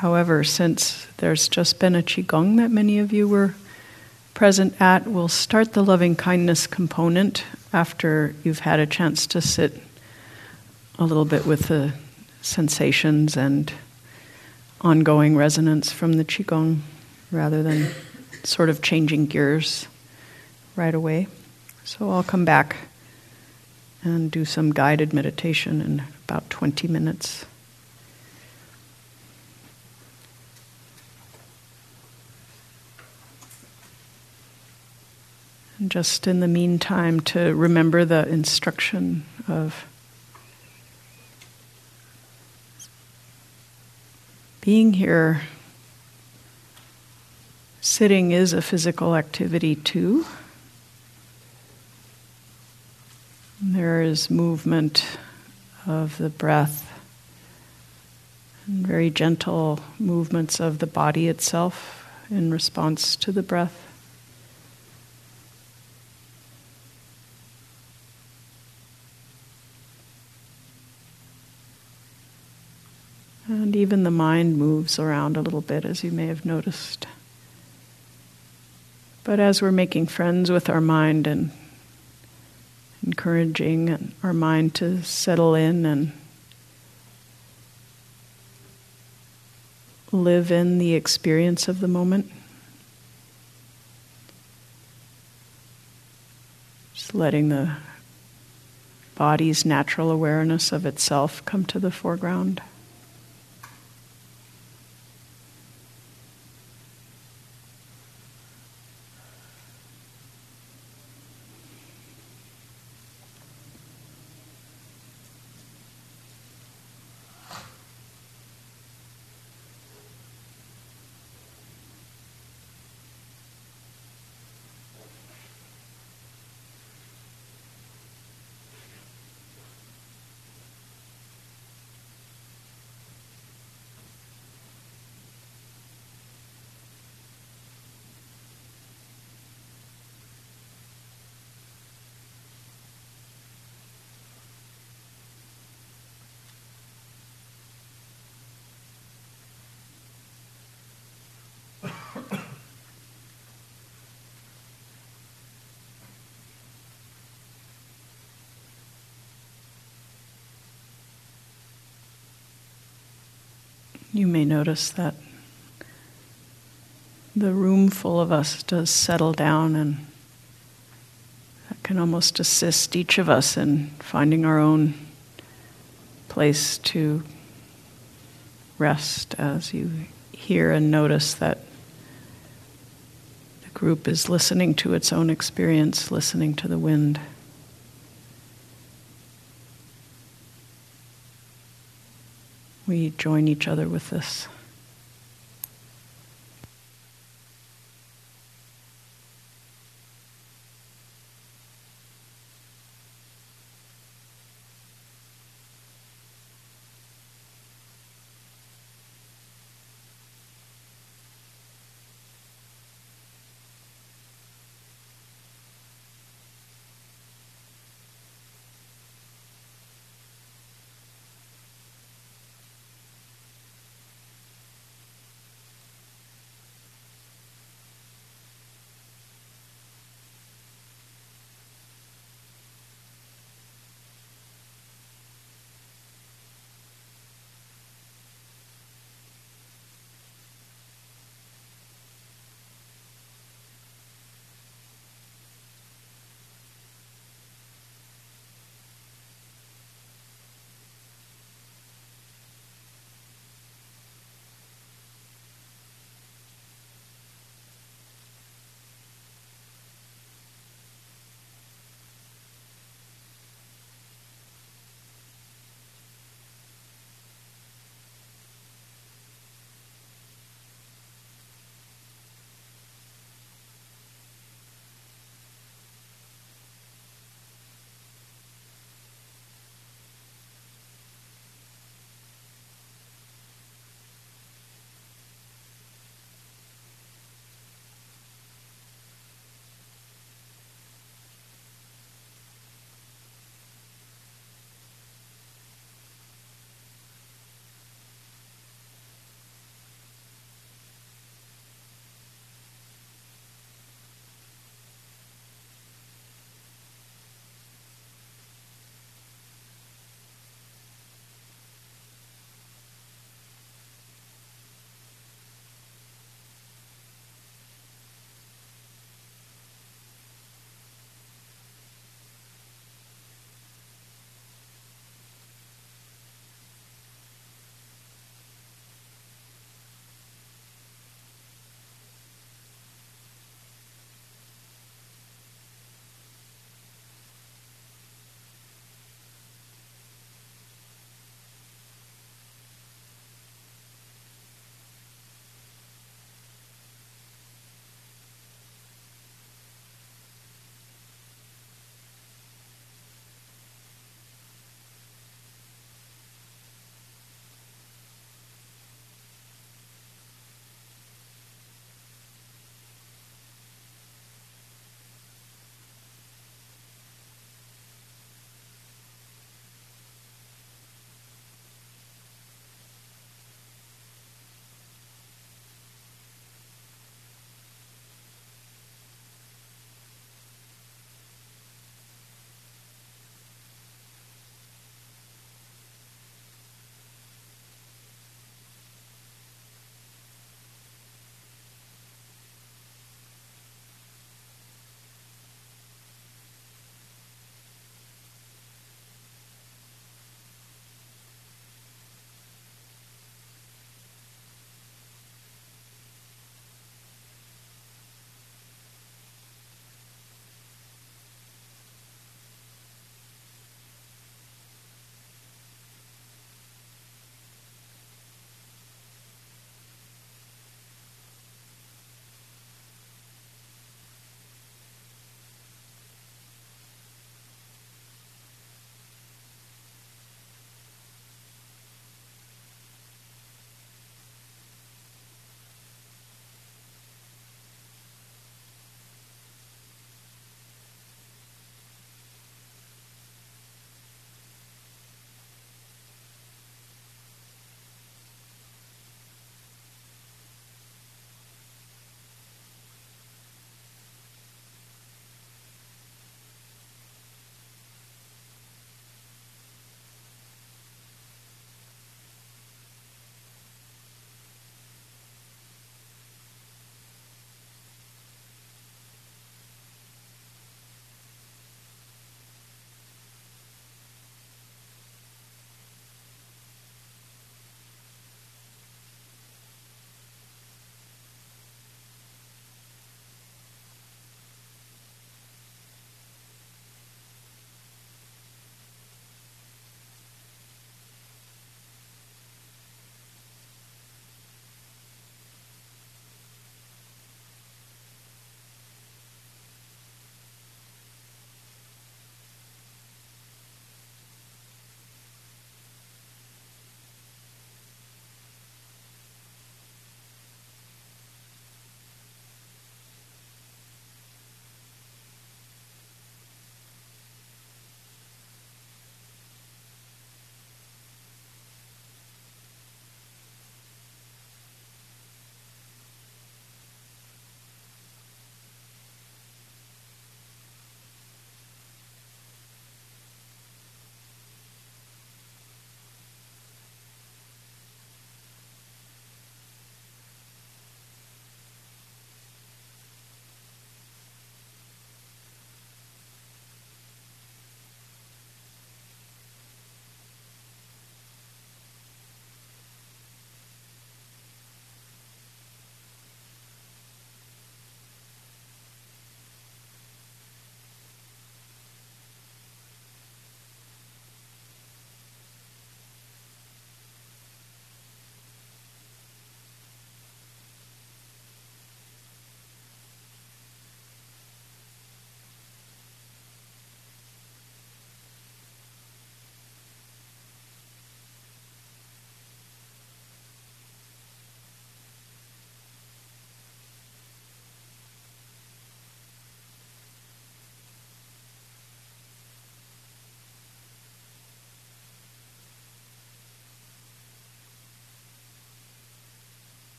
However, since there's just been a Qigong that many of you were present at, we'll start the loving kindness component after you've had a chance to sit a little bit with the sensations and ongoing resonance from the Qigong rather than sort of changing gears right away. So I'll come back and do some guided meditation in about 20 minutes. Just in the meantime, to remember the instruction of being here, sitting is a physical activity too. There is movement of the breath and very gentle movements of the body itself in response to the breath. And even the mind moves around a little bit, as you may have noticed. But as we're making friends with our mind and encouraging our mind to settle in and live in the experience of the moment, just letting the body's natural awareness of itself come to the foreground. You may notice that the room full of us does settle down, and that can almost assist each of us in finding our own place to rest as you hear and notice that the group is listening to its own experience, listening to the wind. We join each other with this.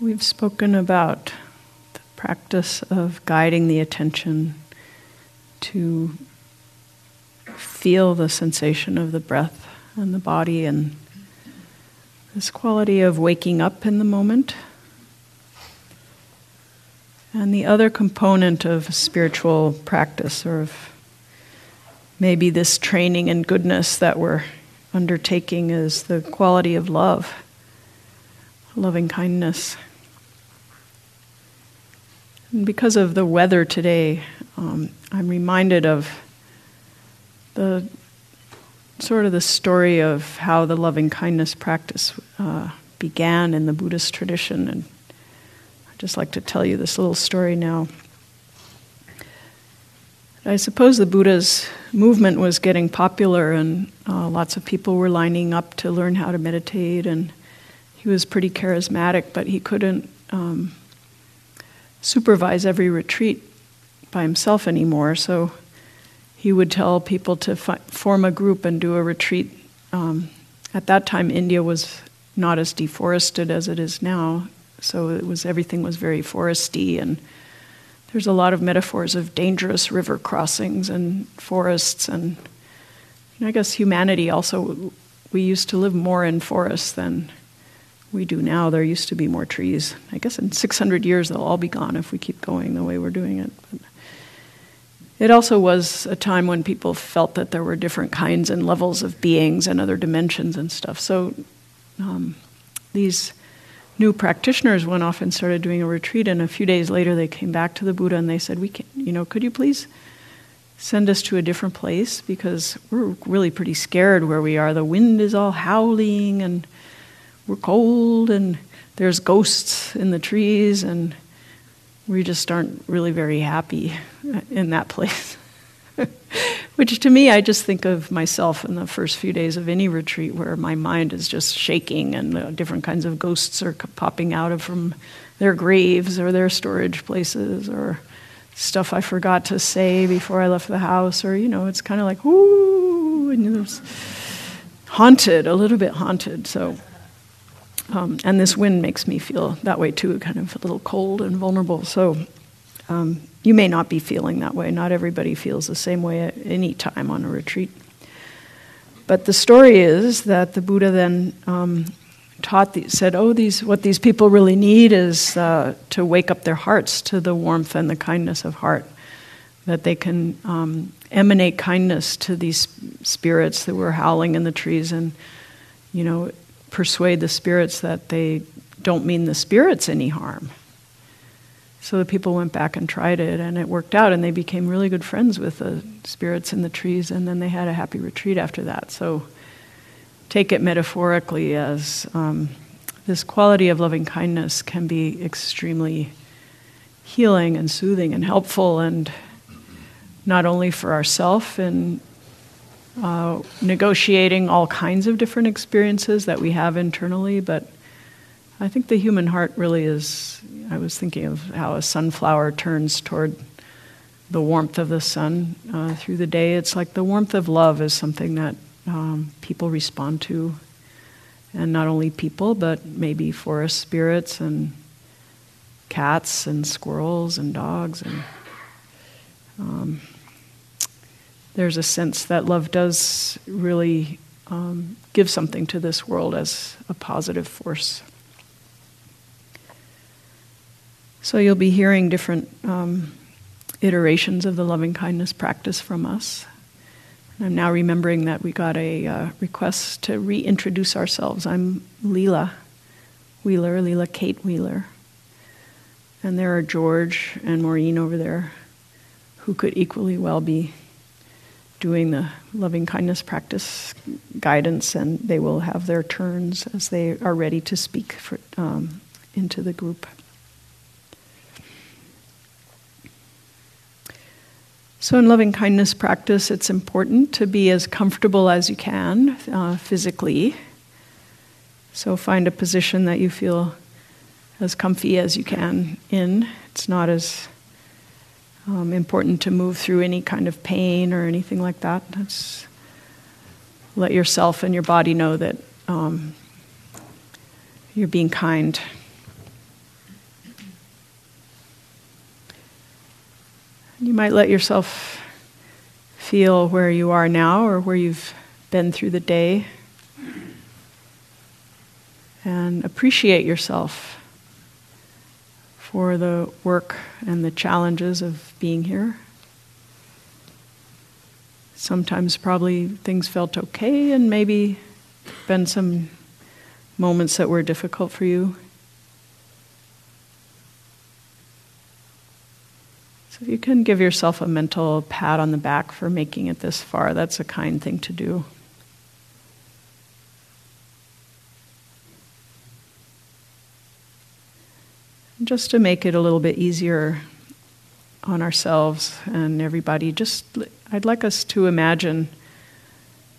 We've spoken about the practice of guiding the attention to feel the sensation of the breath and the body and this quality of waking up in the moment. And the other component of spiritual practice, or of maybe this training in goodness that we're undertaking, is the quality of love, loving kindness. Because of the weather today, um, I'm reminded of the sort of the story of how the loving kindness practice uh, began in the Buddhist tradition. And I'd just like to tell you this little story now. I suppose the Buddha's movement was getting popular, and uh, lots of people were lining up to learn how to meditate. And he was pretty charismatic, but he couldn't um, supervise every retreat by himself anymore. So he would tell people to fi- form a group and do a retreat. Um, at that time, India was not as deforested as it is now, so it was everything was very foresty, and there's a lot of metaphors of dangerous river crossings and forests, and, and I guess humanity also. We used to live more in forests than we do now. There used to be more trees. I guess in 600 years they'll all be gone if we keep going the way we're doing it. But it also was a time when people felt that there were different kinds and levels of beings and other dimensions and stuff. So um, these new practitioners went off and started doing a retreat, and a few days later they came back to the Buddha and they said, "We can, you know, could you please?" Send us to a different place because we're really pretty scared where we are. The wind is all howling and we're cold and there's ghosts in the trees and we just aren't really very happy in that place. Which to me, I just think of myself in the first few days of any retreat where my mind is just shaking and different kinds of ghosts are popping out of from their graves or their storage places or stuff I forgot to say before I left the house or, you know, it's kind of like, ooh, and it's haunted, a little bit haunted. So um, and this wind makes me feel that way too, kind of a little cold and vulnerable. So um, you may not be feeling that way. Not everybody feels the same way at any time on a retreat. But the story is that the Buddha then um, taught, these, said, "Oh, these what these people really need is uh, to wake up their hearts to the warmth and the kindness of heart, that they can um, emanate kindness to these spirits that were howling in the trees and." You know, persuade the spirits that they don't mean the spirits any harm. So the people went back and tried it, and it worked out, and they became really good friends with the spirits in the trees, and then they had a happy retreat after that. So take it metaphorically as um, this quality of loving kindness can be extremely healing and soothing and helpful, and not only for ourself and uh, negotiating all kinds of different experiences that we have internally, but I think the human heart really is. I was thinking of how a sunflower turns toward the warmth of the sun uh, through the day. It's like the warmth of love is something that um, people respond to, and not only people, but maybe forest spirits and cats and squirrels and dogs and. Um, there's a sense that love does really um, give something to this world as a positive force. So you'll be hearing different um, iterations of the loving kindness practice from us. I'm now remembering that we got a uh, request to reintroduce ourselves. I'm Lila Wheeler, Lila Kate Wheeler. And there are George and Maureen over there who could equally well be doing the loving kindness practice guidance, and they will have their turns as they are ready to speak for, um, into the group. So, in loving kindness practice, it's important to be as comfortable as you can uh, physically. So, find a position that you feel as comfy as you can in. It's not as um, important to move through any kind of pain or anything like that. That's, let yourself and your body know that um, you're being kind. You might let yourself feel where you are now or where you've been through the day and appreciate yourself for the work and the challenges of being here. Sometimes, probably things felt okay, and maybe been some moments that were difficult for you. So, if you can give yourself a mental pat on the back for making it this far, that's a kind thing to do. Just to make it a little bit easier on ourselves and everybody, just I'd like us to imagine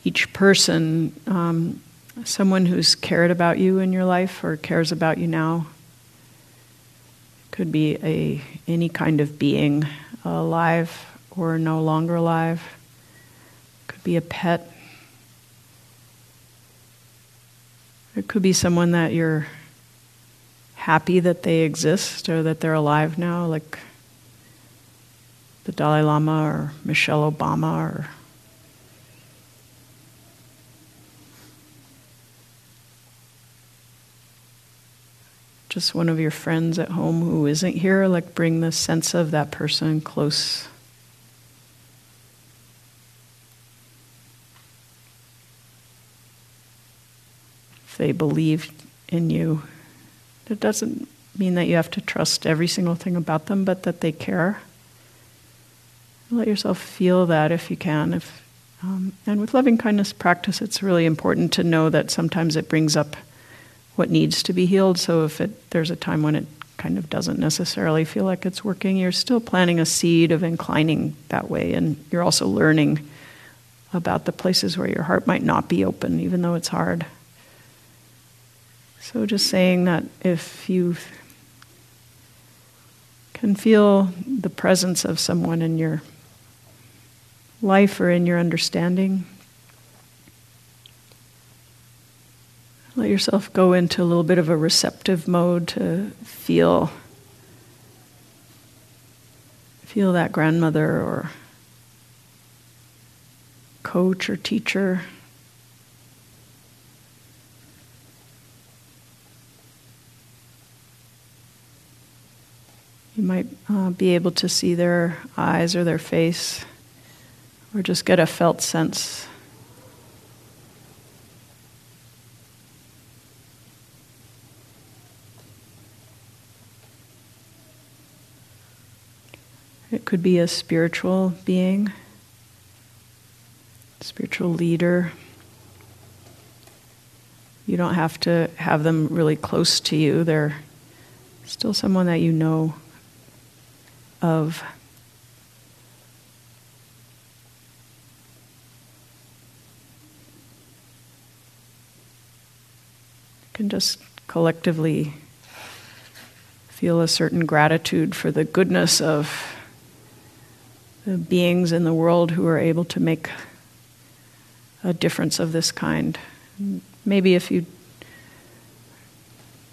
each person, um, someone who's cared about you in your life or cares about you now. Could be a any kind of being, alive or no longer alive. Could be a pet. It could be someone that you're happy that they exist or that they're alive now, like the Dalai Lama or Michelle Obama or just one of your friends at home who isn't here, like bring the sense of that person close. They believed in you. It doesn't mean that you have to trust every single thing about them, but that they care. Let yourself feel that if you can. If, um, and with loving kindness practice, it's really important to know that sometimes it brings up what needs to be healed. So if it, there's a time when it kind of doesn't necessarily feel like it's working, you're still planting a seed of inclining that way, and you're also learning about the places where your heart might not be open, even though it's hard. So, just saying that if you can feel the presence of someone in your life or in your understanding, let yourself go into a little bit of a receptive mode to feel feel that grandmother or coach or teacher You might uh, be able to see their eyes or their face, or just get a felt sense. It could be a spiritual being, spiritual leader. You don't have to have them really close to you. They're still someone that you know of can just collectively feel a certain gratitude for the goodness of the beings in the world who are able to make a difference of this kind. Maybe if you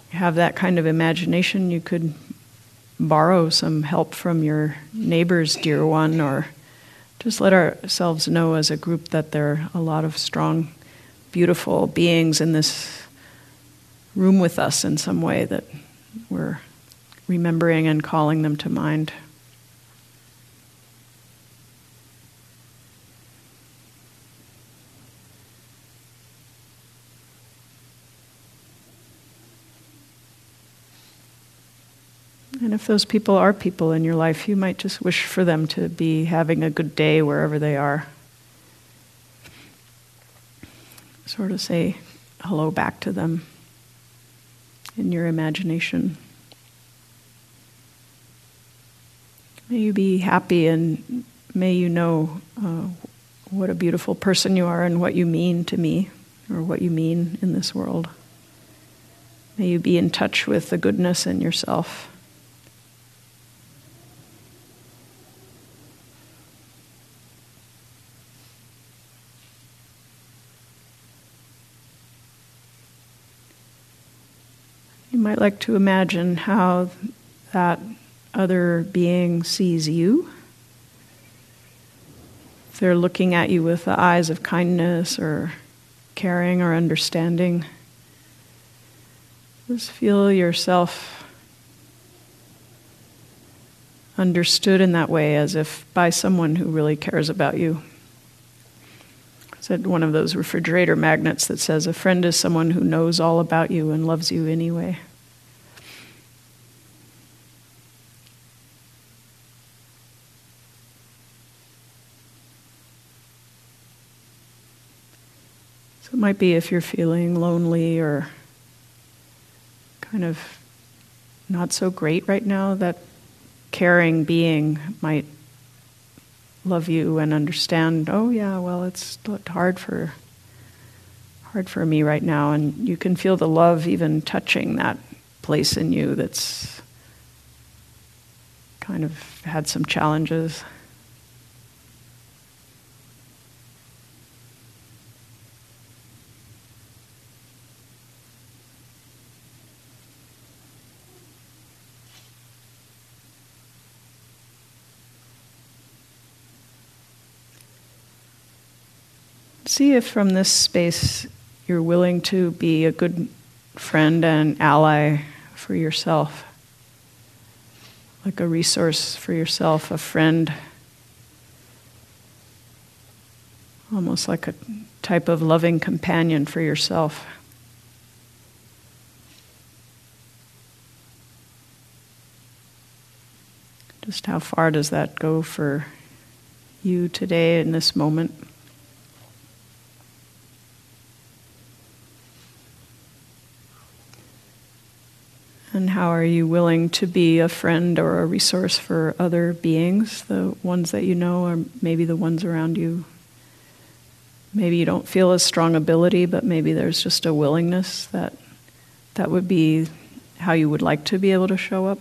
have that kind of imagination, you could borrow some help from your neighbor's dear one, or just let ourselves know as a group that there are a lot of strong, beautiful beings in this room with us in some way that we're remembering and calling them to mind. And if those people are people in your life, you might just wish for them to be having a good day wherever they are. Sort of say hello back to them in your imagination. May you be happy and may you know uh, what a beautiful person you are and what you mean to me or what you mean in this world. May you be in touch with the goodness in yourself. Might like to imagine how that other being sees you if they're looking at you with the eyes of kindness or caring or understanding, just feel yourself understood in that way as if by someone who really cares about you. Said one of those refrigerator magnets that says a friend is someone who knows all about you and loves you anyway. Might be if you're feeling lonely or kind of not so great right now, that caring being might love you and understand, oh yeah, well it's hard for hard for me right now and you can feel the love even touching that place in you that's kind of had some challenges. See if from this space you're willing to be a good friend and ally for yourself, like a resource for yourself, a friend, almost like a type of loving companion for yourself. Just how far does that go for you today in this moment? And how are you willing to be a friend or a resource for other beings, the ones that you know, or maybe the ones around you? Maybe you don't feel a strong ability, but maybe there's just a willingness that that would be how you would like to be able to show up.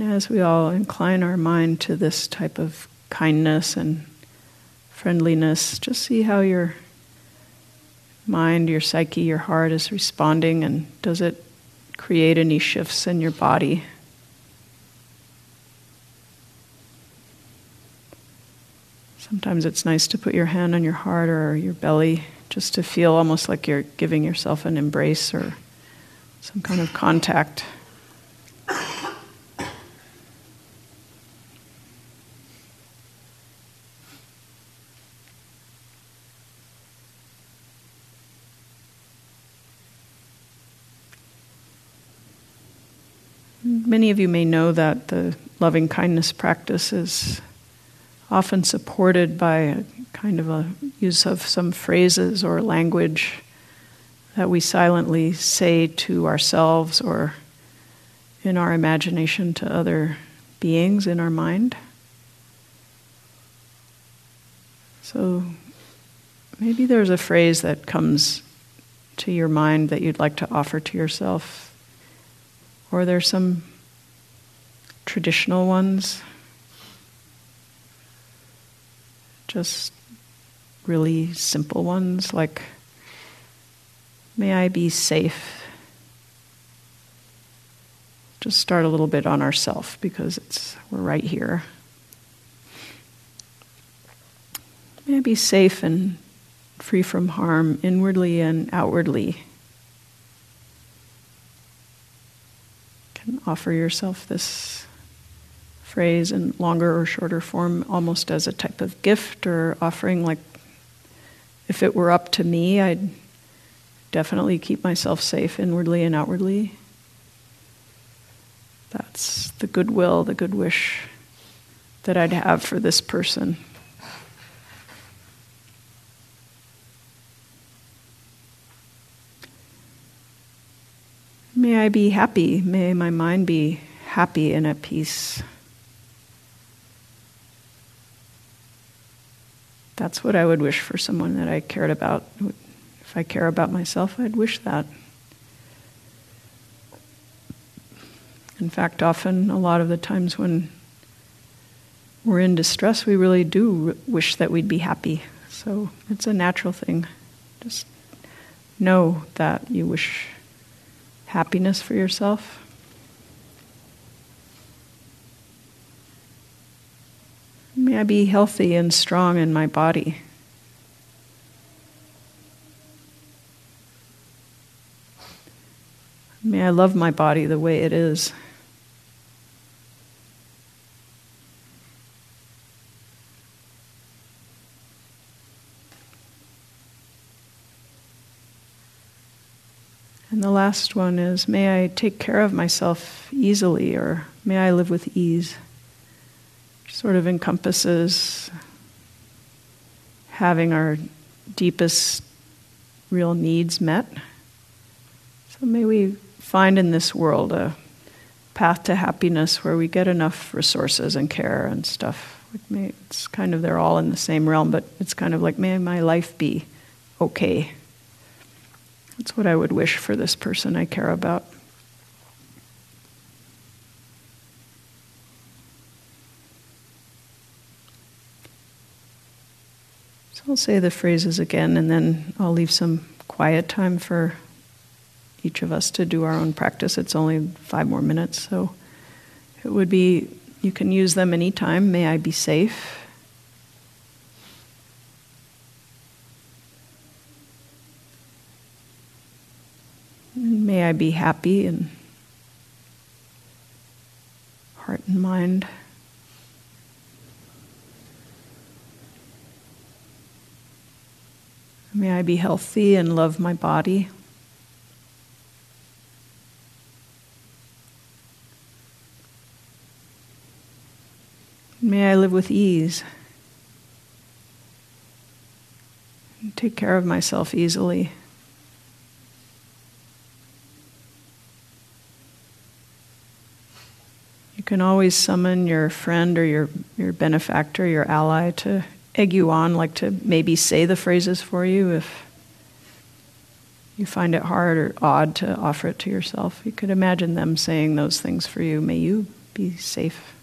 And as we all incline our mind to this type of kindness and friendliness, just see how your mind, your psyche, your heart is responding, and does it create any shifts in your body? Sometimes it's nice to put your hand on your heart or your belly just to feel almost like you're giving yourself an embrace or some kind of contact. Many of you may know that the loving kindness practice is often supported by a kind of a use of some phrases or language that we silently say to ourselves or in our imagination to other beings in our mind. So maybe there's a phrase that comes to your mind that you'd like to offer to yourself, or there's some traditional ones, just really simple ones like, May I be safe. Just start a little bit on ourself because it's we're right here. May I be safe and free from harm inwardly and outwardly. Can offer yourself this phrase in longer or shorter form almost as a type of gift or offering like if it were up to me i'd definitely keep myself safe inwardly and outwardly that's the goodwill the good wish that i'd have for this person May I be happy. May my mind be happy and at peace. That's what I would wish for someone that I cared about. If I care about myself, I'd wish that. In fact, often, a lot of the times when we're in distress, we really do wish that we'd be happy. So it's a natural thing. Just know that you wish happiness for yourself. May I be healthy and strong in my body. May I love my body the way it is. And the last one is may I take care of myself easily or may I live with ease. Sort of encompasses having our deepest real needs met. So may we find in this world a path to happiness where we get enough resources and care and stuff. It's kind of, they're all in the same realm, but it's kind of like, may my life be okay. That's what I would wish for this person I care about. So I'll say the phrases again and then I'll leave some quiet time for each of us to do our own practice. It's only five more minutes, so it would be you can use them anytime. May I be safe. May I be happy and heart and mind. May I be healthy and love my body. May I live with ease. Take care of myself easily. You can always summon your friend or your, your benefactor, your ally, to egg you on, like to maybe say the phrases for you if you find it hard or odd to offer it to yourself. You could imagine them saying those things for you. May you be safe.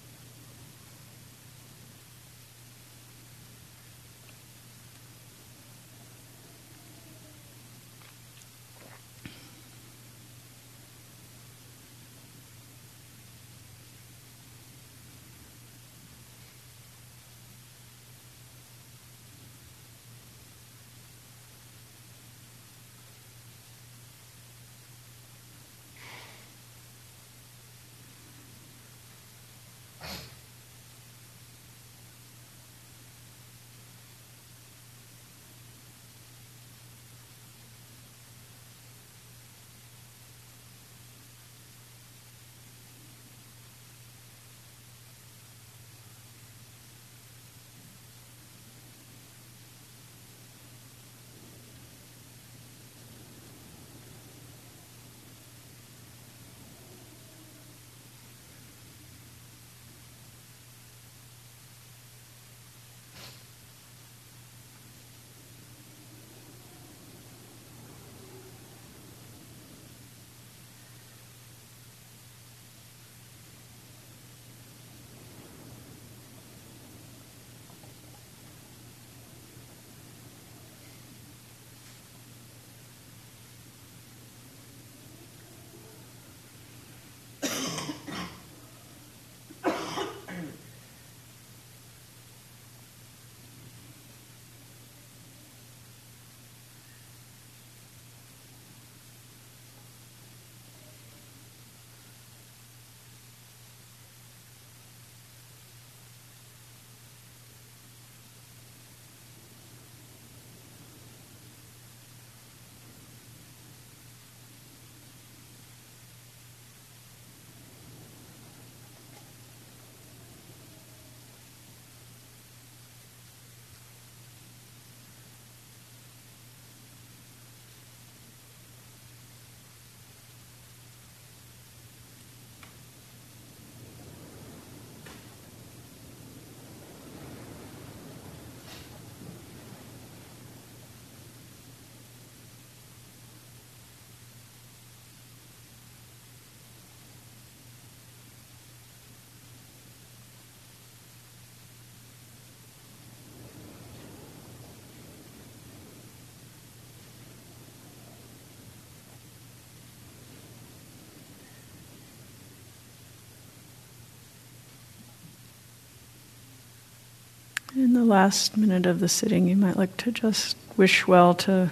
In the last minute of the sitting, you might like to just wish well to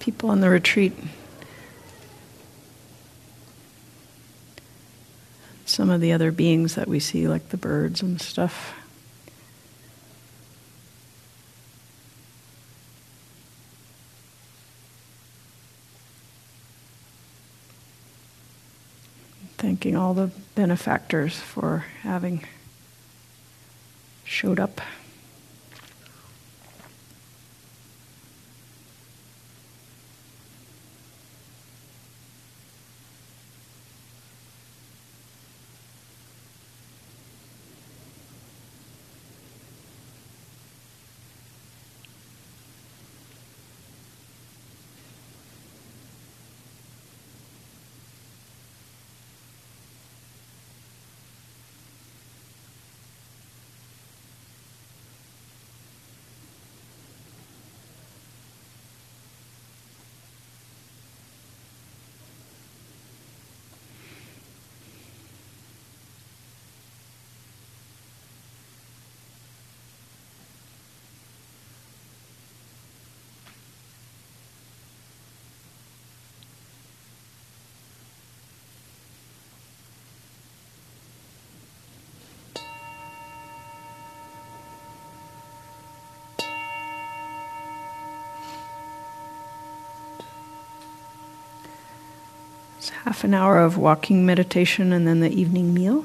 people on the retreat. Some of the other beings that we see, like the birds and stuff. Thanking all the benefactors for having showed up. It's half an hour of walking meditation and then the evening meal.